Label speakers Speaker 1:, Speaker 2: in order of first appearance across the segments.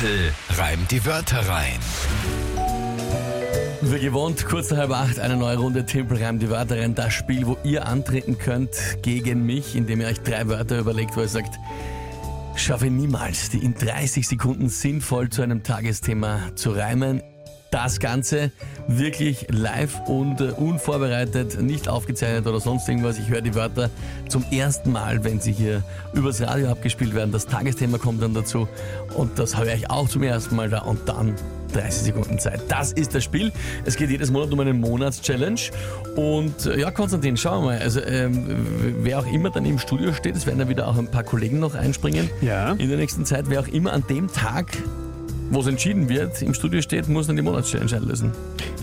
Speaker 1: Tempel reimt die Wörter rein.
Speaker 2: Wie gewohnt, kurz nach halb acht, eine neue Runde Tempel reimt die Wörter rein. Das Spiel, wo ihr antreten könnt gegen mich, indem ihr euch drei Wörter überlegt, wo ihr sagt, schaffe niemals, die in 30 Sekunden sinnvoll zu einem Tagesthema zu reimen. Das Ganze wirklich live und äh, unvorbereitet, nicht aufgezeichnet oder sonst irgendwas. Ich höre die Wörter zum ersten Mal, wenn sie hier übers Radio abgespielt werden. Das Tagesthema kommt dann dazu und das höre ich auch zum ersten Mal da und dann 30 Sekunden Zeit. Das ist das Spiel. Es geht jedes Monat um eine Monatschallenge. Und äh, ja, Konstantin, schauen wir mal. Also, ähm, wer auch immer dann im Studio steht, es werden da wieder auch ein paar Kollegen noch einspringen
Speaker 3: Ja.
Speaker 2: in der nächsten Zeit. Wer auch immer an dem Tag, wo es entschieden wird, im Studio steht, muss dann die Monatschallenge einlösen.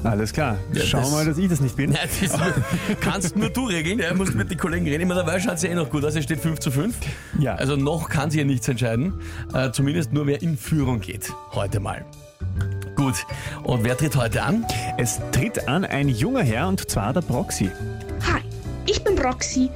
Speaker 3: Alles klar.
Speaker 2: Ja,
Speaker 3: Schau
Speaker 2: das-
Speaker 3: mal, dass ich das nicht bin.
Speaker 2: Ja, das kannst nur du regeln. Ja, musst mit den Kollegen reden. Immer dabei schaut es ja eh noch gut aus. Es steht 5 zu 5.
Speaker 3: Ja.
Speaker 2: Also noch kann sie ja nichts entscheiden. Äh, zumindest nur wer in Führung geht. Heute mal. Gut. Und wer tritt heute an?
Speaker 3: Es tritt an ein junger Herr und zwar der Proxy.
Speaker 4: Hi, ich bin Roxy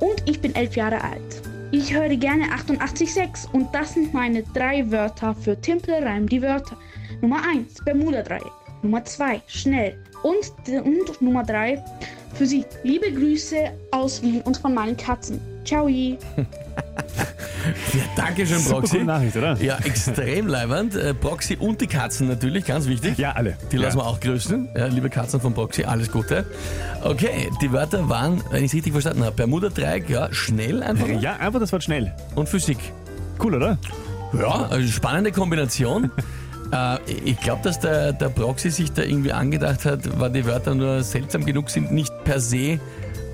Speaker 4: und ich bin elf Jahre alt. Ich höre gerne 88.6 und das sind meine drei Wörter für Timpel Reim die Wörter. Nummer 1, Bermuda-Dreieck. Nummer 2, schnell. Und, und Nummer 3, Physik. Liebe Grüße aus Wien und von meinen Katzen. Ciao.
Speaker 2: Ja, danke schön,
Speaker 3: Super
Speaker 2: Proxy.
Speaker 3: coole Nachricht, oder?
Speaker 2: Ja, extrem leibernd. Äh, Proxy und die Katzen natürlich, ganz wichtig.
Speaker 3: Ja, alle.
Speaker 2: Die lassen wir auch grüßen. Ja, liebe Katzen von Proxy, alles Gute. Okay, die Wörter waren, wenn ich es richtig verstanden habe, Bermuda-Dreieck, ja, schnell einfach mal.
Speaker 3: Ja, einfach das Wort schnell.
Speaker 2: und Physik.
Speaker 3: Cool, oder?
Speaker 2: Ja, also spannende Kombination. äh, ich glaube, dass der, der Proxy sich da irgendwie angedacht hat, weil die Wörter nur seltsam genug sind, nicht per se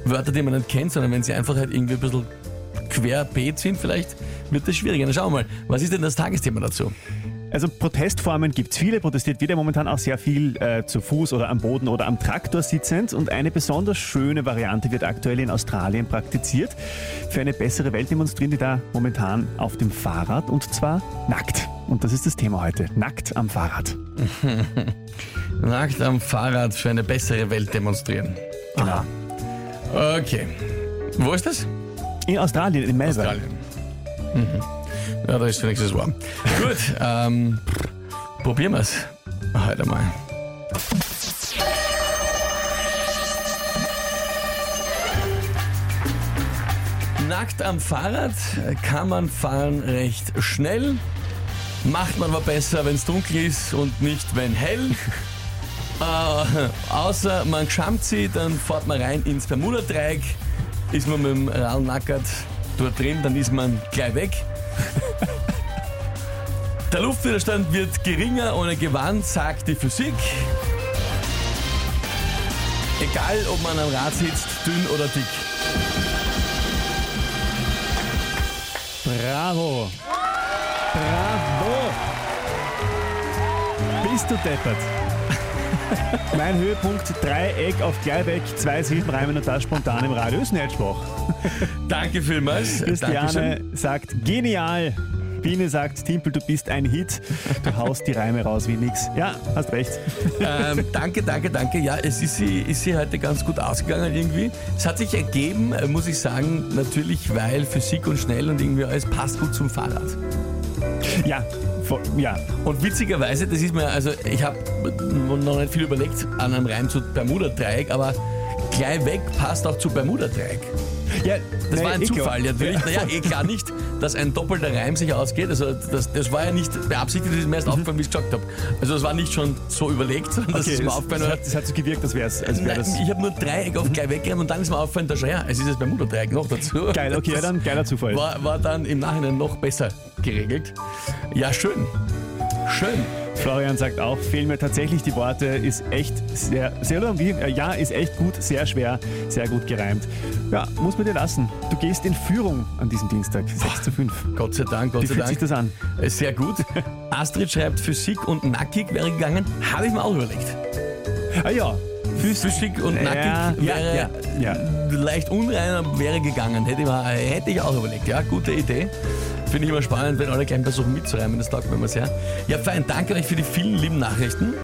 Speaker 2: Wörter, die man nicht kennt, sondern wenn sie einfach halt irgendwie ein bisschen querbeet sind, vielleicht wird das schwieriger. Na, schauen wir mal, was ist denn das Tagesthema dazu?
Speaker 3: Also Protestformen gibt es viele, protestiert wird ja momentan auch sehr viel äh, zu Fuß oder am Boden oder am Traktor sitzend und eine besonders schöne Variante wird aktuell in Australien praktiziert. Für eine bessere Welt demonstrieren die da momentan auf dem Fahrrad und zwar nackt. Und das ist das Thema heute, nackt am Fahrrad.
Speaker 2: Nackt am Fahrrad für eine bessere Welt demonstrieren.
Speaker 3: Genau.
Speaker 2: Okay. Wo ist das?
Speaker 3: In Australien, in Melbourne.
Speaker 2: Australien. Mhm. Ja, da ist wenigstens warm. Gut, ähm, probieren wir es heute mal. Nackt am Fahrrad kann man fahren recht schnell. Macht man aber besser, wenn es dunkel ist und nicht, wenn hell. Äh, außer man schammt sie, dann fährt man rein ins Bermuda-Dreieck, ist man mit dem Rad nackert dort drin, dann ist man gleich weg. Der Luftwiderstand wird geringer ohne Gewand, sagt die Physik. Egal, ob man am Rad sitzt, dünn oder dick.
Speaker 3: Bravo! Bravo! Bist du deppert? mein Höhepunkt, Dreieck auf Gleibeck, zwei Silben reimen und das spontan im Radio ist ein Herzspruch.
Speaker 2: Danke vielmals.
Speaker 3: Christiane sagt genial. Biene sagt, Timpel, du bist ein Hit. Du haust die Reime raus wie nix. Ja, hast recht.
Speaker 2: Ähm, danke, danke, danke. Ja, es ist sie, ist sie heute ganz gut ausgegangen irgendwie. Es hat sich ergeben, muss ich sagen, natürlich, weil Physik und schnell und irgendwie alles passt gut zum Fahrrad.
Speaker 3: Ja, vo- ja.
Speaker 2: Und witzigerweise, das ist mir, also ich habe noch nicht viel überlegt an einem Reim zu Bermuda-Dreieck, aber gleich weg passt auch zu Bermuda-Dreieck.
Speaker 3: Ja
Speaker 2: Das
Speaker 3: nee,
Speaker 2: war ein
Speaker 3: eh
Speaker 2: Zufall,
Speaker 3: klar.
Speaker 2: natürlich. Naja, eh klar nicht, dass ein doppelter Reim sich ausgeht. Also das, das war ja nicht beabsichtigt, das ist mir erst aufgefallen, wie ich es gesagt habe. Also das war nicht schon so überlegt, sondern das
Speaker 3: Okay,
Speaker 2: ist mir
Speaker 3: das,
Speaker 2: aufgefallen.
Speaker 3: das, hat, das hat so gewirkt, als wäre es. Als wär
Speaker 2: Nein,
Speaker 3: das
Speaker 2: ich habe nur Dreieck auf gleich weggerannt und dann ist mir aufgefallen, da schau her, es ist das Bermuda-Dreieck noch dazu.
Speaker 3: geil, okay, ja, dann geiler Zufall.
Speaker 2: War, war dann im Nachhinein noch besser geregelt. Ja, schön. Schön.
Speaker 3: Florian sagt auch, fehlen mir tatsächlich die Worte, ist echt sehr, sehr oder wie? Äh, Ja, ist echt gut, sehr schwer, sehr gut gereimt. Ja, muss man dir lassen. Du gehst in Führung an diesem Dienstag, 6 zu 5.
Speaker 2: Gott sei Dank, Gott
Speaker 3: Wie
Speaker 2: sei
Speaker 3: fühlt sich
Speaker 2: Dank.
Speaker 3: das an?
Speaker 2: Äh, Sehr gut. Astrid schreibt, Physik und nackig wäre gegangen. Habe ich mir auch überlegt.
Speaker 3: Ah ja,
Speaker 2: Physik und nackig
Speaker 3: ja,
Speaker 2: wäre
Speaker 3: ja, ja.
Speaker 2: leicht unreiner wäre gegangen. Hätte ich, hätte ich auch überlegt. Ja, gute Idee. Finde ich immer spannend, wenn alle gleich versuchen mitzureimen. Das taugt mir immer sehr. Ja, fein. Danke euch für die vielen lieben Nachrichten.